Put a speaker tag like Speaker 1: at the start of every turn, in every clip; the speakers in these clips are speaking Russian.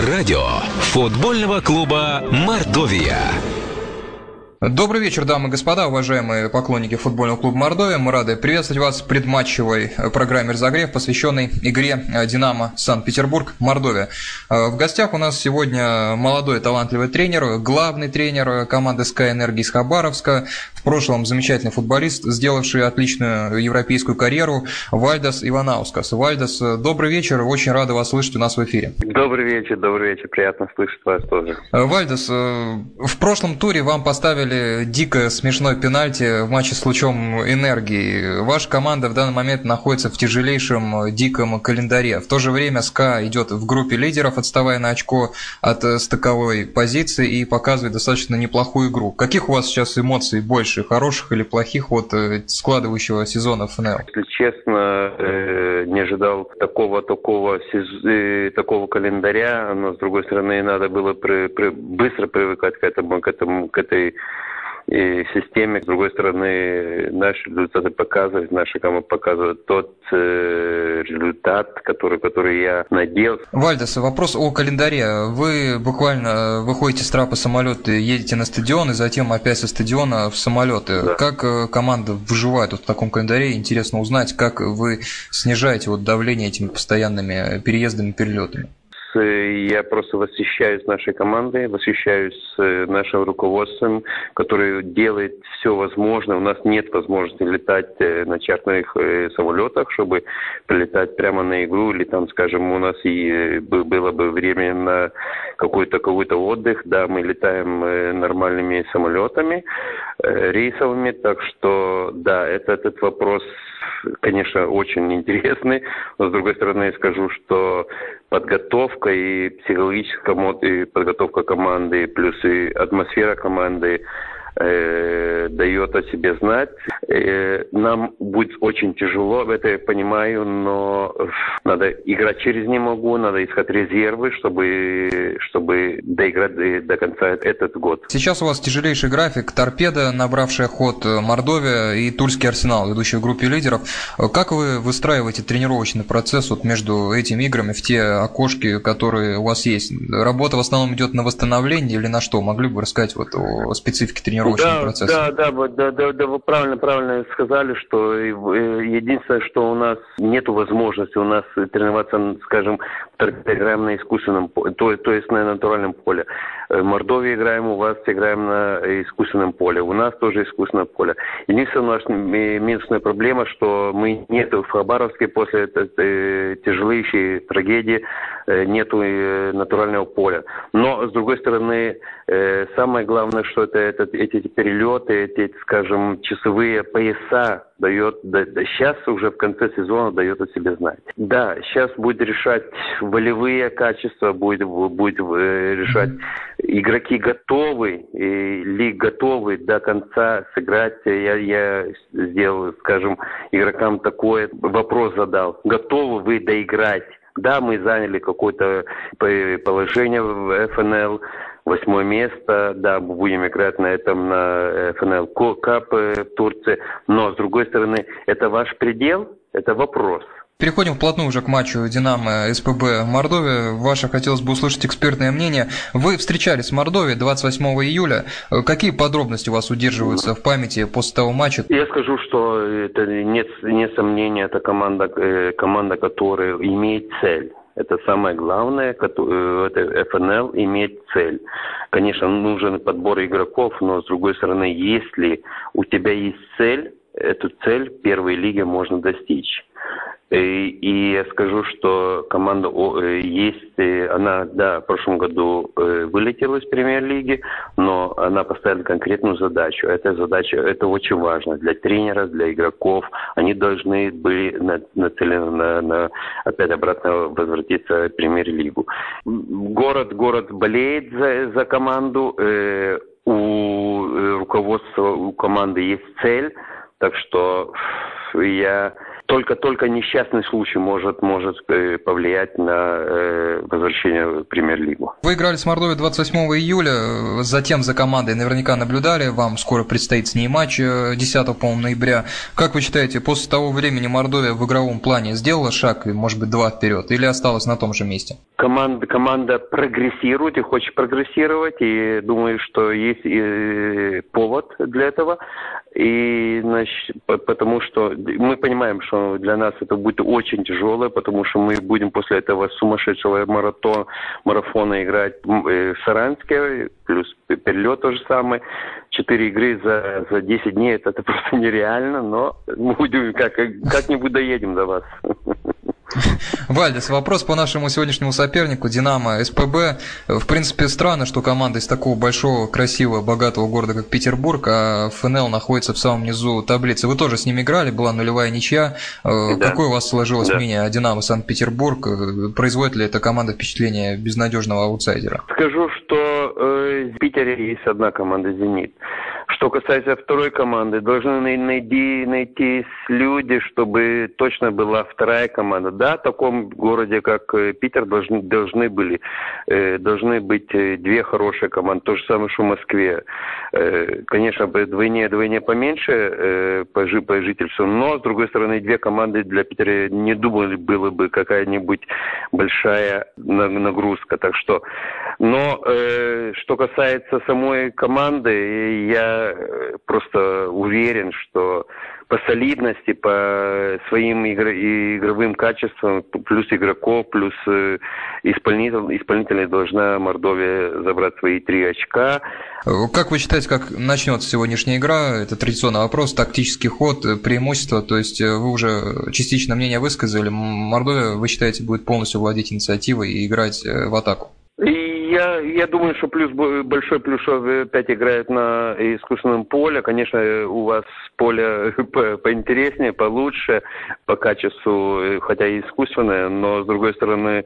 Speaker 1: Радио футбольного клуба «Мордовия».
Speaker 2: Добрый вечер, дамы и господа, уважаемые поклонники футбольного клуба Мордовия. Мы рады приветствовать вас в предматчевой программе «Разогрев», посвященной игре «Динамо Санкт-Петербург» Мордовия. В гостях у нас сегодня молодой талантливый тренер, главный тренер команды Sky Energy из Хабаровска, в прошлом замечательный футболист, сделавший отличную европейскую карьеру, Вальдас Иванаускас. Вальдас, добрый вечер, очень рада вас слышать у нас в эфире.
Speaker 3: Добрый вечер, добрый вечер, приятно слышать вас тоже.
Speaker 2: Вальдас, в прошлом туре вам поставили отдали дико смешной пенальти в матче с лучом энергии. Ваша команда в данный момент находится в тяжелейшем диком календаре. В то же время СКА идет в группе лидеров, отставая на очко от стыковой позиции и показывает достаточно неплохую игру. Каких у вас сейчас эмоций больше, хороших или плохих от складывающего сезона ФНЛ?
Speaker 3: Если честно, э, не ожидал такого такого э, такого календаря, но с другой стороны надо было при, при, быстро привыкать к этому, к этому, к этой и системе. С другой стороны, наши результаты показывают, наша команда показывает тот э, результат, который, который я надеялся.
Speaker 2: Вальдес, вопрос о календаре. Вы буквально выходите с трапа самолета, едете на стадион и затем опять со стадиона в самолеты. Да. Как э, команда выживает вот в таком календаре? Интересно узнать, как вы снижаете вот давление этими постоянными переездами, перелетами.
Speaker 3: Я просто восхищаюсь нашей командой, восхищаюсь э, нашим руководством, которое делает все возможное. У нас нет возможности летать э, на чартерных э, самолетах, чтобы прилетать прямо на игру, или там, скажем, у нас и было бы время на какой-то какой-то отдых. Да, мы летаем нормальными самолетами, рейсовыми, так что да, это, этот вопрос конечно, очень интересный, но с другой стороны скажу, что подготовка и психологическая подготовка команды, плюс и атмосфера команды э, дает о себе знать. Э, нам будет очень тяжело, это я понимаю, но надо играть через не могу, надо искать резервы, чтобы, чтобы доиграть до, до конца этот год.
Speaker 2: Сейчас у вас тяжелейший график. Торпеда, набравшая ход Мордовия и Тульский Арсенал, ведущий в группе лидеров. Как вы выстраиваете тренировочный процесс вот между этими играми в те окошки, которые у вас есть? Работа в основном идет на восстановление или на что? Могли бы рассказать вот о специфике тренировки? Тренировочного
Speaker 3: да,
Speaker 2: процесса.
Speaker 3: Да, да, да, да, да, вы правильно, правильно сказали, что э, единственное, что у нас нет возможности у нас тренироваться, скажем, играем на искусственном, то, то есть на натуральном поле. В э, Мордовии играем, у вас играем на искусственном поле, у нас тоже искусственное поле. Единственная наша минусная проблема, что мы нет в Хабаровске после э, тяжелейшей трагедии нету натурального поля. Но, с другой стороны, самое главное, что это, это эти эти перелеты, эти, скажем, часовые пояса дает, да, да, сейчас уже в конце сезона дает о себе знать. Да, сейчас будет решать волевые качества, будет, будет э, решать игроки готовы и, ли готовы до конца сыграть. Я, я сделал, скажем, игрокам такой вопрос задал. Готовы вы доиграть? Да, мы заняли какое-то положение в ФНЛ, восьмое место, да, будем играть на этом на ФНЛ Кап в Турции, но с другой стороны, это ваш предел, это вопрос.
Speaker 2: Переходим вплотную уже к матчу «Динамо» СПБ Мордовия. Ваше хотелось бы услышать экспертное мнение. Вы встречались с Мордовией 28 июля. Какие подробности у вас удерживаются в памяти после того матча?
Speaker 3: Я скажу, что это нет, нет сомнения, это команда, э, команда, которая имеет цель это самое главное, э, это ФНЛ имеет цель. Конечно, нужен подбор игроков, но с другой стороны, если у тебя есть цель, эту цель первой лиги можно достичь. И я скажу, что команда э, есть, э, она, да, в прошлом году э, вылетела из премьер-лиги, но она поставила конкретную задачу. Эта задача, это очень важно для тренера, для игроков. Они должны были нацелены на, на опять обратно возвратиться в премьер-лигу. Город, город болеет за, за команду, у руководства, у команды есть цель, так что я только-только несчастный случай может, может э, повлиять на э, возвращения в премьер-лигу.
Speaker 2: Вы играли с Мордовией 28 июля, затем за командой наверняка наблюдали, вам скоро предстоит с ней матч 10 по ноября. Как вы считаете, после того времени Мордовия в игровом плане сделала шаг, может быть, два вперед, или осталась на том же месте?
Speaker 3: Команда, команда прогрессирует и хочет прогрессировать, и думаю, что есть и повод для этого. И, значит, потому что мы понимаем, что для нас это будет очень тяжело, потому что мы будем после этого сумасшедшего маратон, марафона играть э, в Саранске, плюс перелет то же самое. Четыре игры за, за 10 дней, это, это просто нереально, но мы будем как, как-нибудь доедем до вас.
Speaker 2: Вальдис, вопрос по нашему сегодняшнему сопернику, Динамо СПБ. В принципе, странно, что команда из такого большого, красивого, богатого города, как Петербург, а ФНЛ находится в самом низу таблицы. Вы тоже с ними играли, была нулевая ничья. Э, да. Какое у вас сложилось да. мнение о Динамо Санкт-Петербург? Э, производит ли эта команда впечатление безнадежного аутсайдера?
Speaker 3: Скажу, что э, в Питере есть одна команда «Зенит». Что касается второй команды, должны найти, найти люди, чтобы точно была вторая команда. Да, в таком городе, как э, Питер, должны, должны были, э, должны быть э, две хорошие команды. То же самое, что в Москве. Конечно, двойне, двойне поменьше по, по жительству, но, с другой стороны, две команды для Питера не думали, было бы какая-нибудь большая нагрузка. Так что, но что касается самой команды, я Э, просто уверен, что по солидности, по своим игровым качествам, плюс игроков, плюс э, исполнитель, исполнительной должна Мордовия забрать свои три очка.
Speaker 2: Как вы считаете, как начнется сегодняшняя игра? Это традиционный вопрос, тактический ход, преимущество. То есть э, вы уже частично мнение высказали. Мордовия, вы считаете, будет полностью владеть инициативой и играть в атаку?
Speaker 3: Я, я думаю, что плюс большой плюс, что опять играет на искусственном поле. Конечно, у вас поле по, поинтереснее, получше по качеству, хотя и искусственное, но с другой стороны,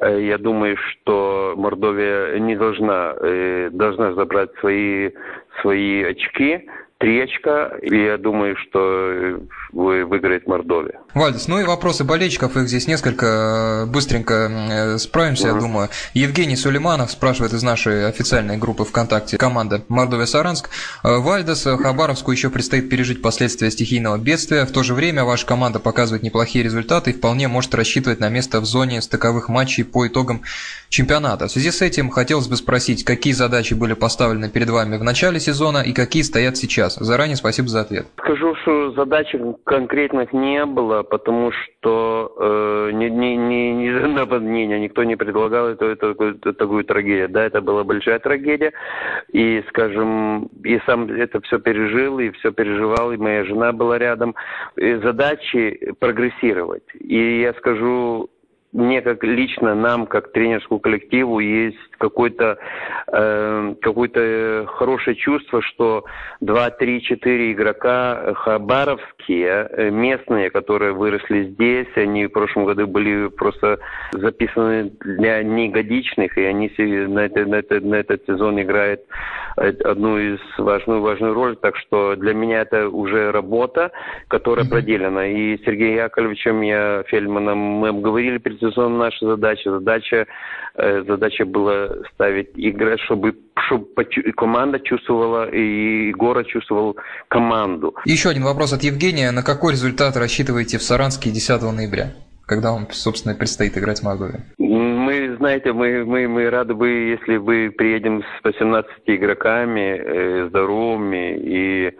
Speaker 3: э, я думаю, что Мордовия не должна, э, должна забрать свои, свои очки три очка, и я думаю, что выиграет Мордовия.
Speaker 2: Вальдис, ну и вопросы болельщиков, их здесь несколько, быстренько э, справимся, я думаю. Евгений Сулейманов спрашивает из нашей официальной группы ВКонтакте команда Мордовия-Саранск. Э, Вальдес, Хабаровску еще предстоит пережить последствия стихийного бедствия. В то же время ваша команда показывает неплохие результаты и вполне может рассчитывать на место в зоне стыковых матчей по итогам чемпионата. В связи с этим хотелось бы спросить, какие задачи были поставлены перед вами в начале сезона и какие стоят сейчас? Заранее спасибо за ответ.
Speaker 3: Скажу, что задач конкретных не было, потому что э, ни, ни, ни, ни наводнения никто не предлагал эту, эту, эту, такую трагедию. Да, это была большая трагедия. И, скажем, и сам это все пережил, и все переживал, и моя жена была рядом. И задачи прогрессировать. И я скажу, мне как лично нам, как тренерскому коллективу, есть какое-то э, какое-то хорошее чувство, что 2, 3, 4 игрока хабаровские, э, местные, которые выросли здесь, они в прошлом году были просто записаны для негодичных, и они на, это, на, это, на этот сезон играют одну из важную важную роль. Так что для меня это уже работа, которая проделана. И Сергеем Яковлевичем, я Фельдманом, мы обговорили перед сезоном наша задача. Задача, э, задача была ставить игры, чтобы, чтобы команда чувствовала и город чувствовал команду.
Speaker 2: Еще один вопрос от Евгения. На какой результат рассчитываете в Саранске 10 ноября? когда вам, собственно, предстоит играть в Мордовии?
Speaker 3: Знаете, мы, мы, мы рады бы, если вы приедем с 18 игроками, э, здоровыми и,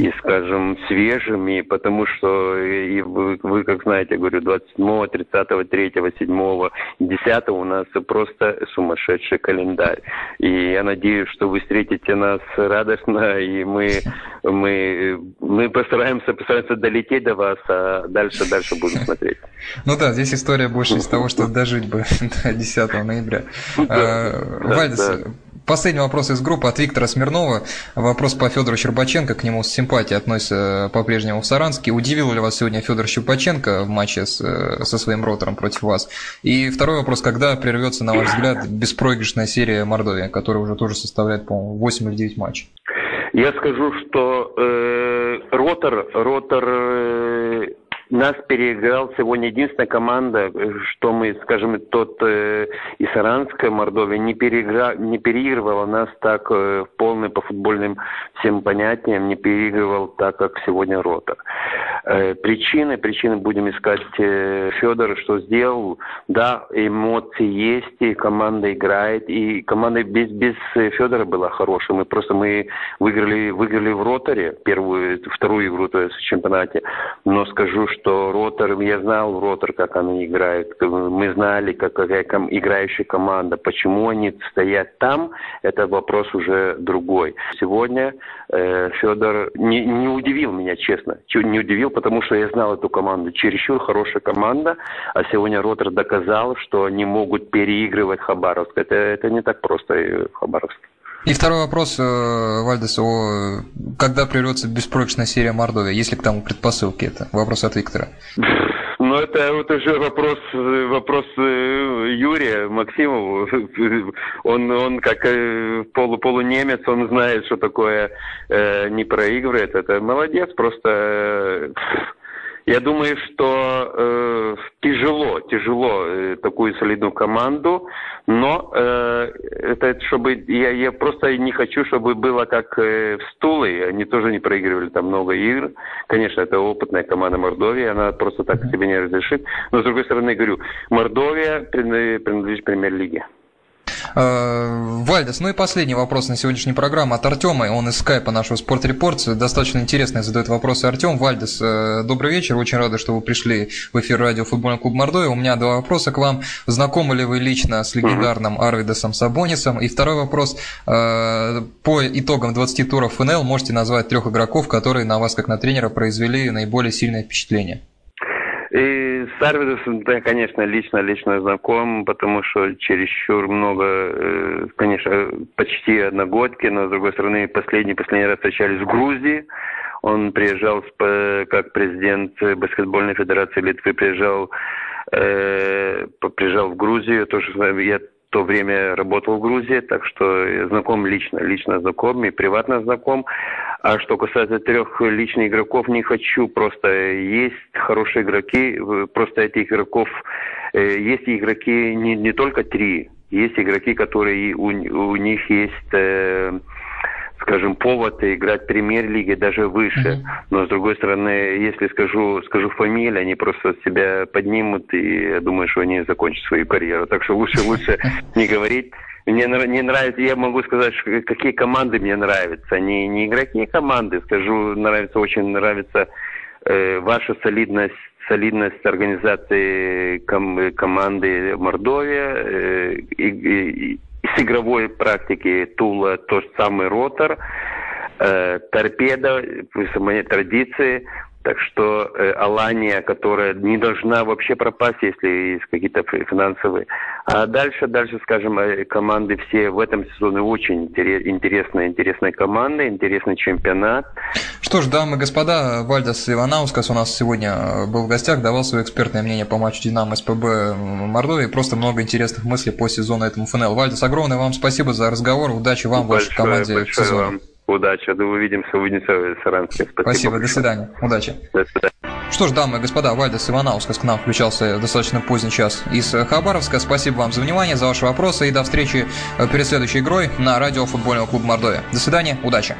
Speaker 3: и, скажем, свежими, потому что и вы, вы, как знаете, говорю, 27, 30, 3, 7, 10 у нас просто сумасшедший календарь. И я надеюсь, что вы встретите нас радостно, и мы, мы, мы постараемся, постараемся долететь до вас, а дальше, дальше будем смотреть.
Speaker 2: Ну да, здесь история больше из того, что дожить бы до 10 ноября. А, Вальдес, Последний вопрос из группы от Виктора Смирнова. Вопрос по Федору Щербаченко. К нему с симпатией относится по-прежнему в Саранске. Удивил ли вас сегодня Федор Щербаченко в матче с, со своим ротором против вас? И второй вопрос. Когда прервется, на ваш взгляд, беспроигрышная серия Мордовия, которая уже тоже составляет, по-моему, 8 или 9 матчей?
Speaker 3: Я скажу, что э, ротор, ротор э, нас переиграл сегодня единственная команда, что мы, скажем, тот э, Исаранская Мордовия не, переигра, не переигрывала нас так э, полный по футбольным всем понятиям, не переигрывал так, как сегодня Ротор. Э, причины, причины будем искать э, Федора, что сделал. Да, эмоции есть, и команда играет, и команда без, без Федора была хорошая. Мы просто мы выиграли, выиграли в Роторе первую, вторую игру то есть, в чемпионате. Но скажу, что Ротор, я знал Ротор, как они играют. Мы знали, как, какая играющая команда. Почему они стоят там, это вопрос уже другой. Сегодня э, Федор не, не удивил меня, честно. Не удивил, потому что я знал эту команду. Чересчур хорошая команда, а сегодня Ротор доказал, что они могут переигрывать Хабаровск. Это, это не так просто в Хабаровске.
Speaker 2: И второй вопрос, э, Вальдес, о, когда прервется беспроигрышная серия Мордовия, есть ли к тому предпосылки это? Вопрос от Виктора.
Speaker 3: Ну, это, это же вопрос, вопрос э, Юрия Максимову. Он, он как э, полу, полунемец, он знает, что такое э, не проигрывает. Это молодец, просто... Я думаю, что э, тяжело, тяжело э, такую солидную команду, но э, это чтобы я, я просто не хочу, чтобы было как э, в Стулы, они тоже не проигрывали там много игр. Конечно, это опытная команда Мордовии, она просто так себе не разрешит. Но с другой стороны, говорю, Мордовия принадлежит премьер-лиге.
Speaker 2: Э, Вальдес, ну и последний вопрос на сегодняшней программе от Артема. Он из скайпа нашего Спортрепорт. Достаточно интересно задает вопросы Артем. Вальдес, э, добрый вечер. Очень рада, что вы пришли в эфир радио Футбольный клуб Мордовия. У меня два вопроса к вам. Знакомы ли вы лично с легендарным Арвидосом Сабонисом? И второй вопрос. Э, по итогам 20 туров ФНЛ можете назвать трех игроков, которые на вас, как на тренера, произвели наиболее сильное впечатление?
Speaker 3: И с Арвидосом, да, конечно, лично-лично знаком, потому что чересчур много, э, конечно, почти одногодки, но, с другой стороны, последний, последний раз встречались в Грузии. Он приезжал как президент баскетбольной федерации Литвы, приезжал, э, приезжал в Грузию, тоже я то время работал в Грузии, так что знаком лично, лично знаком и приватно знаком. А что касается трех личных игроков, не хочу. Просто есть хорошие игроки, просто этих игроков, э, есть игроки не, не только три, есть игроки, которые у, у них есть э, скажем, повод играть в премьер-лиге даже выше. Но с другой стороны, если скажу, скажу фамилию, они просто себя поднимут, и я думаю, что они закончат свою карьеру. Так что лучше, лучше не говорить. Мне не нравится, я могу сказать, какие команды мне нравятся. Не, не игроки команды, скажу, нравится, очень нравится э, ваша солидность солидность организации ком- команды Мордовия э, и, и, с игровой практики Тула тот же самый ротор, э, торпеда, моей традиции, так что э, Алания, которая не должна вообще пропасть, если есть какие-то финансовые. А дальше, дальше, скажем, э, команды все в этом сезоне очень интересные, интересные команды, интересный чемпионат.
Speaker 2: Что ж, дамы и господа, Вальдас Иванаускас у нас сегодня э, был в гостях, давал свое экспертное мнение по матчу Динамо СПБ Мордовии. Просто много интересных мыслей по сезону этому ФНЛ. Вальдас, огромное вам спасибо за разговор. Удачи вам, большое, вашей команде большое в сезоне. Вам.
Speaker 3: Удачи. Да увидимся, увидимся в Саранске.
Speaker 2: Спасибо. Спасибо. До свидания. Удачи. До свидания. Что ж, дамы и господа, Вальдес Иванаускас к нам включался в достаточно поздний час из Хабаровска. Спасибо вам за внимание, за ваши вопросы и до встречи перед следующей игрой на радио футбольного клуба Мордовия. До свидания, удачи.